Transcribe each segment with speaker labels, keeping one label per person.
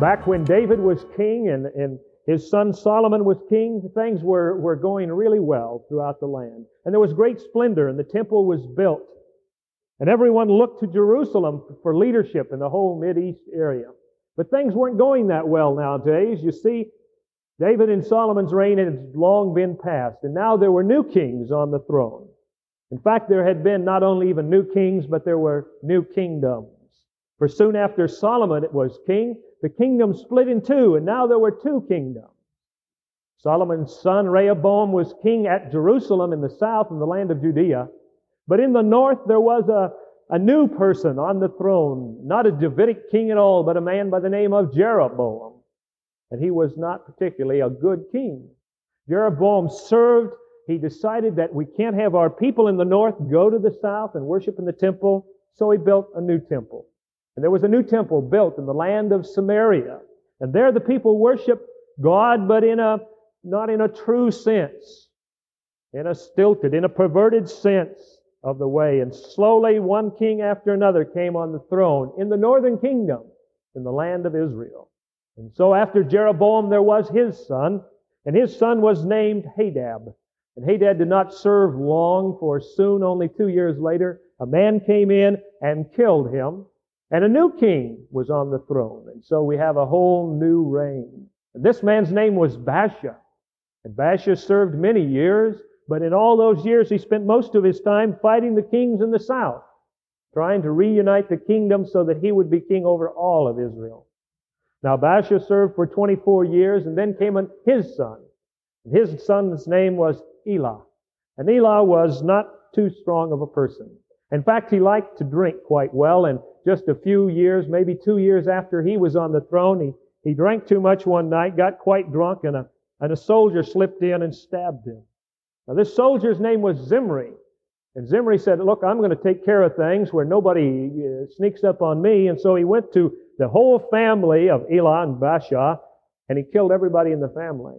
Speaker 1: Back when David was king and, and his son Solomon was king, things were, were going really well throughout the land. And there was great splendor, and the temple was built. And everyone looked to Jerusalem for leadership in the whole East area. But things weren't going that well nowadays. You see, David and Solomon's reign had long been past, and now there were new kings on the throne. In fact, there had been not only even new kings, but there were new kingdoms. For soon after Solomon was king, the kingdom split in two, and now there were two kingdoms. Solomon's son Rehoboam was king at Jerusalem in the south in the land of Judea. But in the north there was a, a new person on the throne, not a Davidic king at all, but a man by the name of Jeroboam. And he was not particularly a good king. Jeroboam served. He decided that we can't have our people in the north go to the south and worship in the temple, so he built a new temple. And there was a new temple built in the land of Samaria. And there the people worship God, but in a, not in a true sense, in a stilted, in a perverted sense of the way. And slowly one king after another came on the throne in the northern kingdom, in the land of Israel. And so after Jeroboam, there was his son, and his son was named Nadab. And Nadab did not serve long, for soon, only two years later, a man came in and killed him, and a new king was on the throne. And so we have a whole new reign. And this man's name was Baasha. And Baasha served many years, but in all those years he spent most of his time fighting the kings in the south, trying to reunite the kingdom so that he would be king over all of Israel. Now Baasha served for 24 years, and then came his son. And his son's name was Elah. And Elah was not too strong of a person. In fact, he liked to drink quite well, and just a few years, maybe two years after he was on the throne, he, he drank too much one night, got quite drunk, and a, and a soldier slipped in and stabbed him. Now, this soldier's name was Zimri. And Zimri said, Look, I'm going to take care of things where nobody uh, sneaks up on me. And so he went to the whole family of Elah and Baasha, and he killed everybody in the family.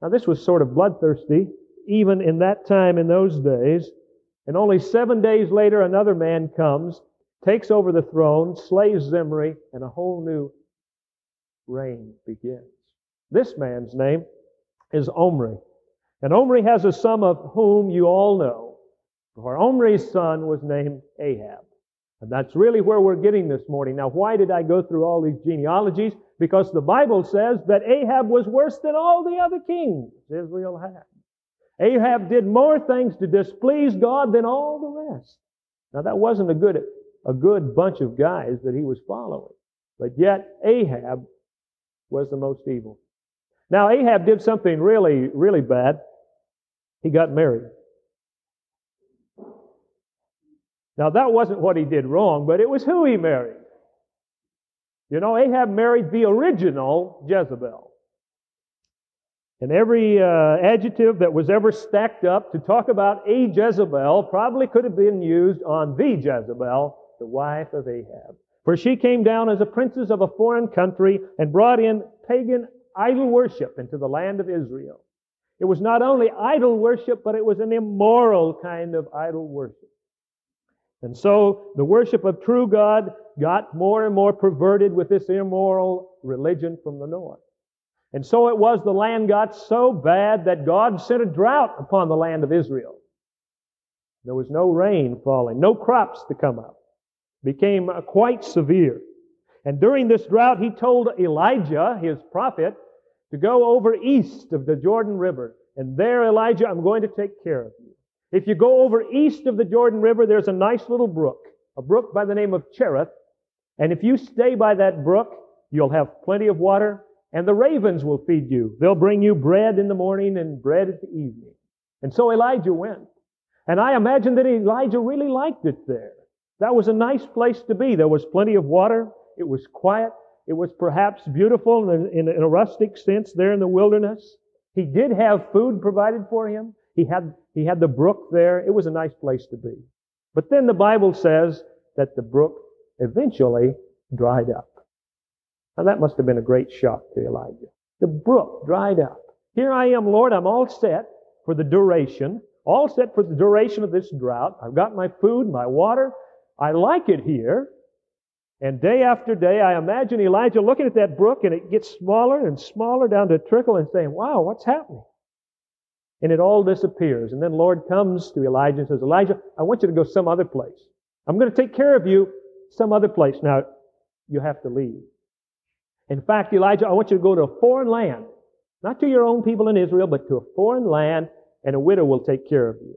Speaker 1: Now, this was sort of bloodthirsty, even in that time in those days. And only seven days later, another man comes, takes over the throne, slays Zimri, and a whole new reign begins. This man's name is Omri. And Omri has a son of whom you all know. For Omri's son was named Ahab. And that's really where we're getting this morning. Now, why did I go through all these genealogies? Because the Bible says that Ahab was worse than all the other kings Israel had. Ahab did more things to displease God than all the rest. Now, that wasn't a good, a good bunch of guys that he was following. But yet, Ahab was the most evil. Now, Ahab did something really, really bad. He got married. Now, that wasn't what he did wrong, but it was who he married. You know, Ahab married the original Jezebel. And every uh, adjective that was ever stacked up to talk about a Jezebel probably could have been used on the Jezebel, the wife of Ahab. For she came down as a princess of a foreign country and brought in pagan idol worship into the land of Israel. It was not only idol worship, but it was an immoral kind of idol worship. And so the worship of true God got more and more perverted with this immoral religion from the north. And so it was the land got so bad that God sent a drought upon the land of Israel. There was no rain falling, no crops to come up. Became quite severe. And during this drought, he told Elijah, his prophet, to go over east of the Jordan River. And there, Elijah, I'm going to take care of you. If you go over east of the Jordan River, there's a nice little brook, a brook by the name of Cherith. And if you stay by that brook, you'll have plenty of water, and the ravens will feed you. They'll bring you bread in the morning and bread at the evening. And so Elijah went. And I imagine that Elijah really liked it there. That was a nice place to be. There was plenty of water. It was quiet. It was perhaps beautiful in a, in a rustic sense there in the wilderness. He did have food provided for him. He had, he had the brook there. It was a nice place to be. But then the Bible says that the brook eventually dried up. Now that must have been a great shock to Elijah. The brook dried up. Here I am, Lord, I'm all set for the duration, all set for the duration of this drought. I've got my food, my water. I like it here. And day after day, I imagine Elijah looking at that brook and it gets smaller and smaller down to trickle and saying, wow, what's happening? And it all disappears. And then Lord comes to Elijah and says, Elijah, I want you to go some other place. I'm going to take care of you some other place. Now, you have to leave. In fact, Elijah, I want you to go to a foreign land. Not to your own people in Israel, but to a foreign land, and a widow will take care of you.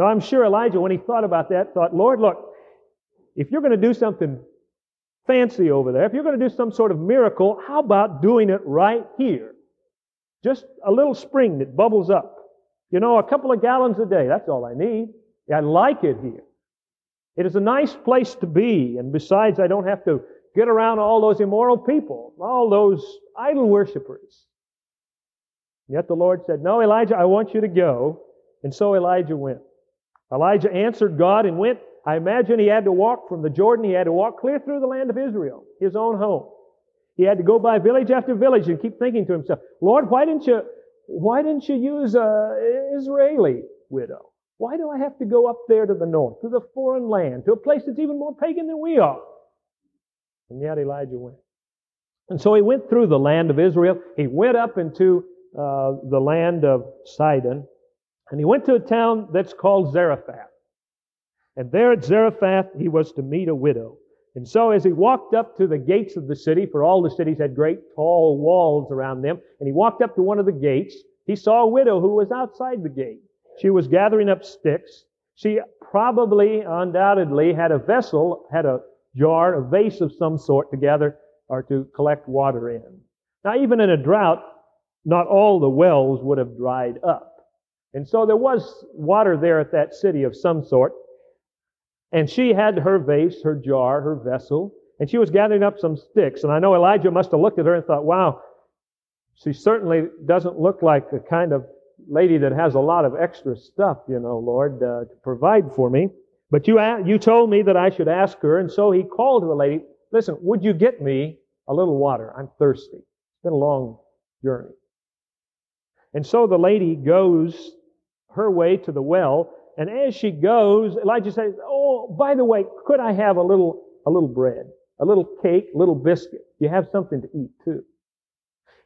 Speaker 1: Now, I'm sure Elijah, when he thought about that, thought, Lord, look, if you're going to do something fancy over there, if you're going to do some sort of miracle, how about doing it right here? Just a little spring that bubbles up. You know, a couple of gallons a day, that's all I need. I like it here. It is a nice place to be, and besides, I don't have to get around all those immoral people, all those idol worshippers. Yet the Lord said, No, Elijah, I want you to go. And so Elijah went. Elijah answered God and went I imagine he had to walk from the Jordan, he had to walk clear through the land of Israel, his own home. He had to go by village after village and keep thinking to himself, Lord, why didn't you, why didn't you use an Israeli widow? Why do I have to go up there to the north, to the foreign land, to a place that's even more pagan than we are? And yet Elijah went. And so he went through the land of Israel. He went up into uh, the land of Sidon, and he went to a town that's called Zarephath. And there at Zarephath, he was to meet a widow. And so as he walked up to the gates of the city, for all the cities had great tall walls around them, and he walked up to one of the gates, he saw a widow who was outside the gate. She was gathering up sticks. She probably, undoubtedly, had a vessel, had a jar, a vase of some sort to gather or to collect water in. Now, even in a drought, not all the wells would have dried up. And so there was water there at that city of some sort. And she had her vase, her jar, her vessel, and she was gathering up some sticks. And I know Elijah must have looked at her and thought, wow, she certainly doesn't look like the kind of lady that has a lot of extra stuff, you know, Lord, uh, to provide for me. But you, you told me that I should ask her, and so he called to the lady, listen, would you get me a little water? I'm thirsty. It's been a long journey. And so the lady goes her way to the well, and as she goes, Elijah says, Oh, by the way, could I have a little, a little bread, a little cake, a little biscuit? You have something to eat too.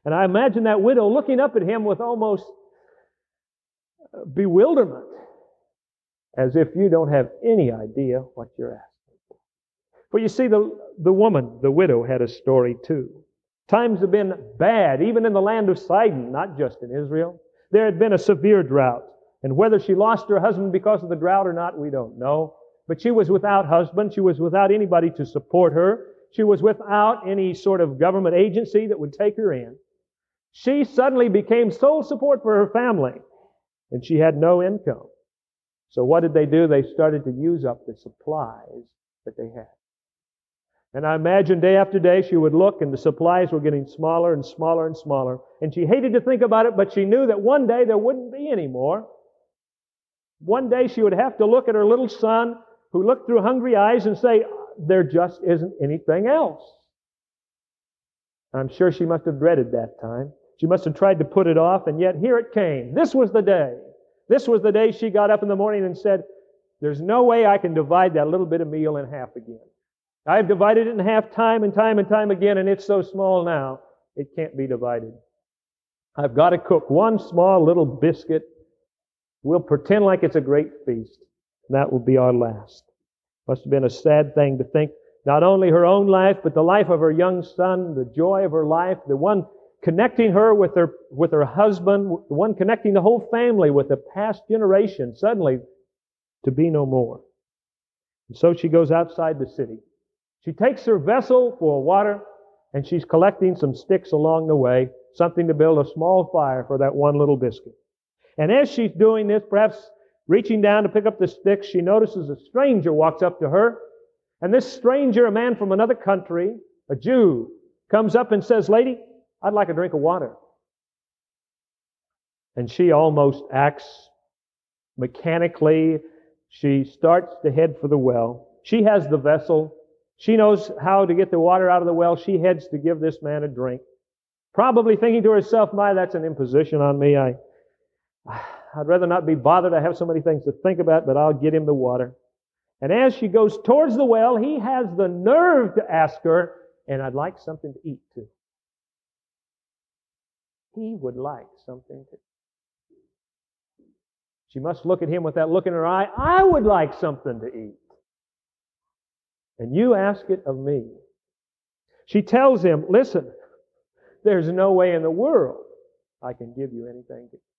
Speaker 1: And I imagine that widow looking up at him with almost uh, bewilderment, as if you don't have any idea what you're asking for. For you see, the, the woman, the widow, had a story too. Times have been bad, even in the land of Sidon, not just in Israel. There had been a severe drought. And whether she lost her husband because of the drought or not, we don't know. But she was without husband. She was without anybody to support her. She was without any sort of government agency that would take her in. She suddenly became sole support for her family. And she had no income. So what did they do? They started to use up the supplies that they had. And I imagine day after day she would look and the supplies were getting smaller and smaller and smaller. And she hated to think about it, but she knew that one day there wouldn't be any more. One day she would have to look at her little son who looked through hungry eyes and say, there just isn't anything else. I'm sure she must have dreaded that time. She must have tried to put it off, and yet here it came. This was the day. This was the day she got up in the morning and said, There's no way I can divide that little bit of meal in half again. I've divided it in half time and time and time again, and it's so small now, it can't be divided. I've got to cook one small little biscuit We'll pretend like it's a great feast. That will be our last. Must have been a sad thing to think not only her own life, but the life of her young son, the joy of her life, the one connecting her with her, with her husband, the one connecting the whole family with the past generation, suddenly to be no more. And so she goes outside the city. She takes her vessel for water, and she's collecting some sticks along the way, something to build a small fire for that one little biscuit. And as she's doing this, perhaps reaching down to pick up the sticks, she notices a stranger walks up to her. And this stranger, a man from another country, a Jew, comes up and says, Lady, I'd like a drink of water. And she almost acts mechanically. She starts to head for the well. She has the vessel. She knows how to get the water out of the well. She heads to give this man a drink. Probably thinking to herself, my, that's an imposition on me. I, I'd rather not be bothered. I have so many things to think about, but I'll get him the water. And as she goes towards the well, he has the nerve to ask her, and I'd like something to eat too. He would like something to eat. She must look at him with that look in her eye. I would like something to eat. And you ask it of me. She tells him, listen, there's no way in the world I can give you anything to eat.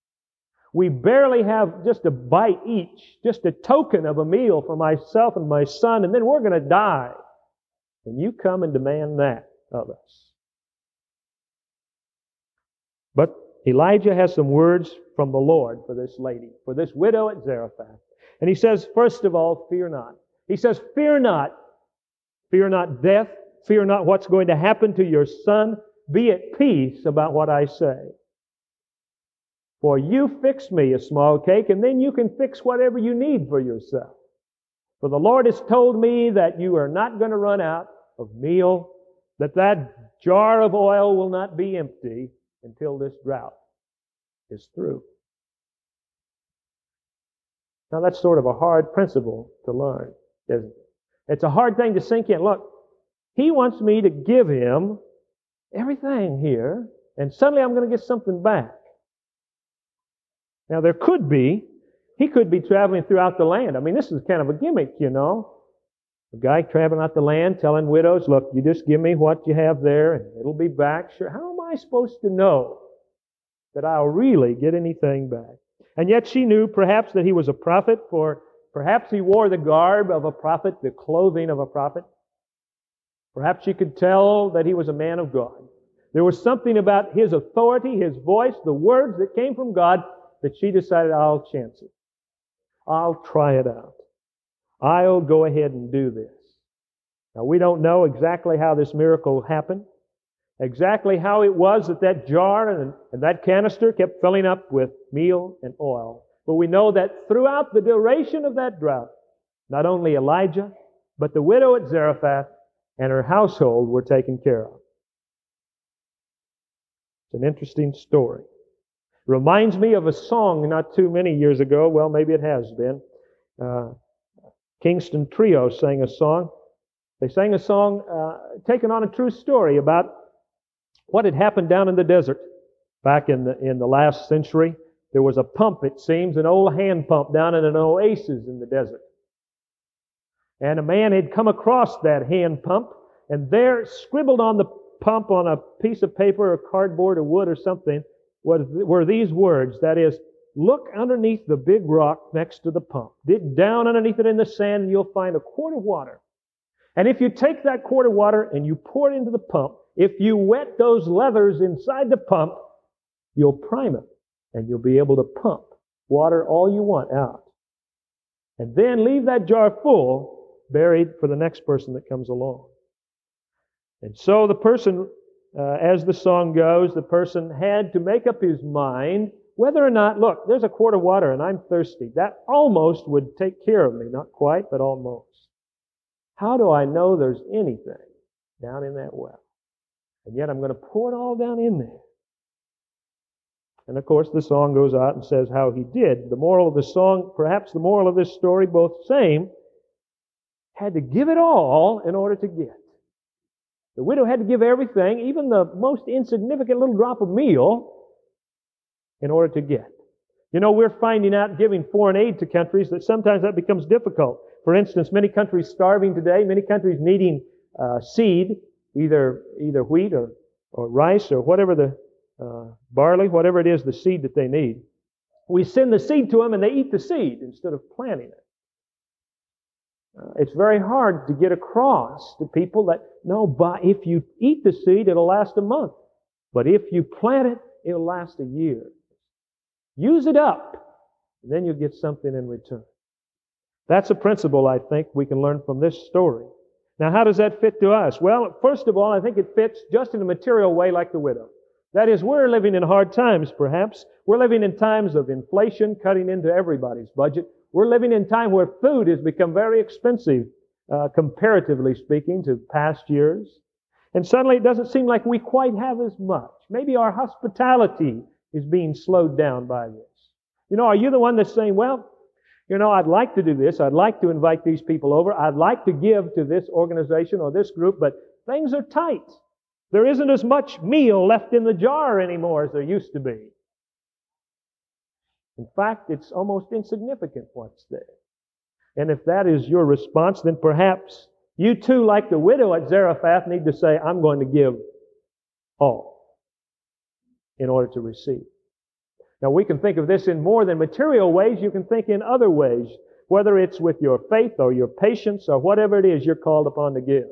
Speaker 1: We barely have just a bite each, just a token of a meal for myself and my son, and then we're going to die. And you come and demand that of us. But Elijah has some words from the Lord for this lady, for this widow at Zarephath. And he says, first of all, fear not. He says, fear not. Fear not death. Fear not what's going to happen to your son. Be at peace about what I say. For you fix me a small cake, and then you can fix whatever you need for yourself. For the Lord has told me that you are not going to run out of meal, that that jar of oil will not be empty until this drought is through. Now that's sort of a hard principle to learn, isn't it? It's a hard thing to sink in. Look, he wants me to give him everything here, and suddenly I'm going to get something back. Now, there could be, he could be traveling throughout the land. I mean, this is kind of a gimmick, you know. A guy traveling out the land telling widows, look, you just give me what you have there and it'll be back. Sure, how am I supposed to know that I'll really get anything back? And yet she knew perhaps that he was a prophet, for perhaps he wore the garb of a prophet, the clothing of a prophet. Perhaps she could tell that he was a man of God. There was something about his authority, his voice, the words that came from God that she decided, I'll chance it. I'll try it out. I'll go ahead and do this. Now, we don't know exactly how this miracle happened, exactly how it was that that jar and, and that canister kept filling up with meal and oil. But we know that throughout the duration of that drought, not only Elijah, but the widow at Zarephath and her household were taken care of. It's an interesting story. Reminds me of a song not too many years ago. Well, maybe it has been. Uh, Kingston Trio sang a song. They sang a song uh, taken on a true story about what had happened down in the desert back in the, in the last century. There was a pump, it seems, an old hand pump down in an oasis in the desert. And a man had come across that hand pump, and there, scribbled on the pump on a piece of paper or cardboard or wood or something, were these words. That is, look underneath the big rock next to the pump. Dig down underneath it in the sand and you'll find a quart of water. And if you take that quart of water and you pour it into the pump, if you wet those leathers inside the pump, you'll prime it and you'll be able to pump water all you want out. And then leave that jar full, buried for the next person that comes along. And so the person uh, as the song goes, the person had to make up his mind whether or not, look, there's a quart of water and I'm thirsty. That almost would take care of me. Not quite, but almost. How do I know there's anything down in that well? And yet I'm going to pour it all down in there. And of course, the song goes out and says how he did. The moral of the song, perhaps the moral of this story, both same, had to give it all in order to get. The widow had to give everything, even the most insignificant little drop of meal, in order to get. You know, we're finding out giving foreign aid to countries that sometimes that becomes difficult. For instance, many countries starving today, many countries needing uh, seed, either either wheat or, or rice or whatever the uh, barley, whatever it is, the seed that they need. We send the seed to them and they eat the seed instead of planting it. Uh, it's very hard to get across to people that, no, but if you eat the seed, it'll last a month. But if you plant it, it'll last a year. Use it up, and then you'll get something in return. That's a principle I think we can learn from this story. Now, how does that fit to us? Well, first of all, I think it fits just in a material way like the widow. That is, we're living in hard times, perhaps. We're living in times of inflation cutting into everybody's budget. We're living in time where food has become very expensive, uh, comparatively speaking, to past years. And suddenly it doesn't seem like we quite have as much. Maybe our hospitality is being slowed down by this. You know, are you the one that's saying, well, You know, I'd like to do this. I'd like to invite these people over. I'd like to give to this organization or this group, but things are tight. There isn't as much meal left in the jar anymore as there used to be. In fact, it's almost insignificant what's there. And if that is your response, then perhaps you too, like the widow at Zarephath, need to say, I'm going to give all in order to receive. Now, we can think of this in more than material ways. You can think in other ways, whether it's with your faith or your patience or whatever it is you're called upon to give.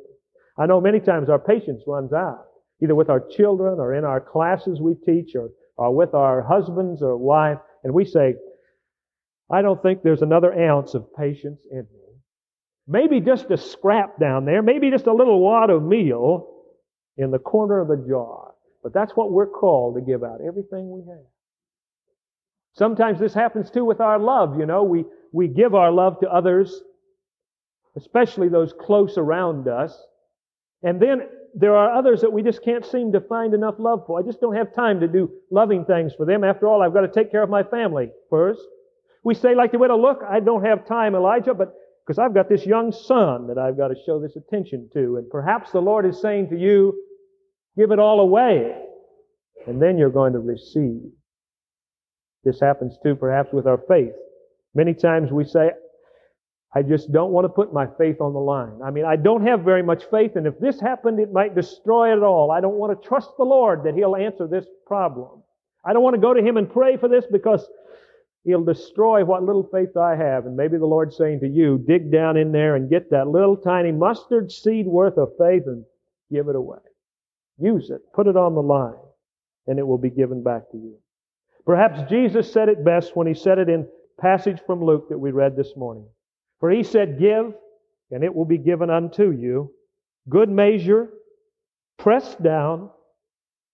Speaker 1: I know many times our patience runs out, either with our children or in our classes we teach or, or with our husbands or wife, and we say, I don't think there's another ounce of patience in me. Maybe just a scrap down there, maybe just a little wad of meal in the corner of the jar. But that's what we're called to give out, everything we have. Sometimes this happens too with our love, you know. We, we give our love to others, especially those close around us. And then there are others that we just can't seem to find enough love for. I just don't have time to do loving things for them. After all, I've got to take care of my family first. We say like the widow, look, I don't have time, Elijah, but because I've got this young son that I've got to show this attention to. And perhaps the Lord is saying to you, give it all away, and then you're going to receive. This happens too, perhaps, with our faith. Many times we say, I just don't want to put my faith on the line. I mean, I don't have very much faith, and if this happened, it might destroy it all. I don't want to trust the Lord that He'll answer this problem. I don't want to go to Him and pray for this because He'll destroy what little faith I have. And maybe the Lord's saying to you, dig down in there and get that little tiny mustard seed worth of faith and give it away. Use it. Put it on the line, and it will be given back to you. Perhaps Jesus said it best when he said it in passage from Luke that we read this morning. For he said, Give, and it will be given unto you. Good measure, pressed down,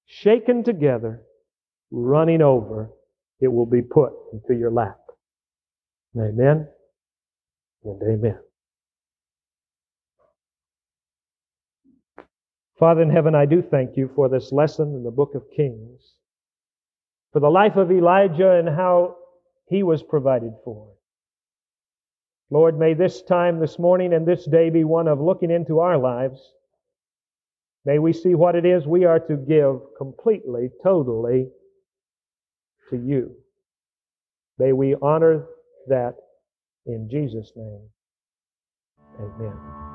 Speaker 1: shaken together, running over, it will be put into your lap. Amen and amen. Father in heaven, I do thank you for this lesson in the book of Kings, for the life of Elijah and how he was provided for. Lord, may this time this morning and this day be one of looking into our lives. May we see what it is we are to give completely, totally to you. May we honor that in Jesus' name. Amen.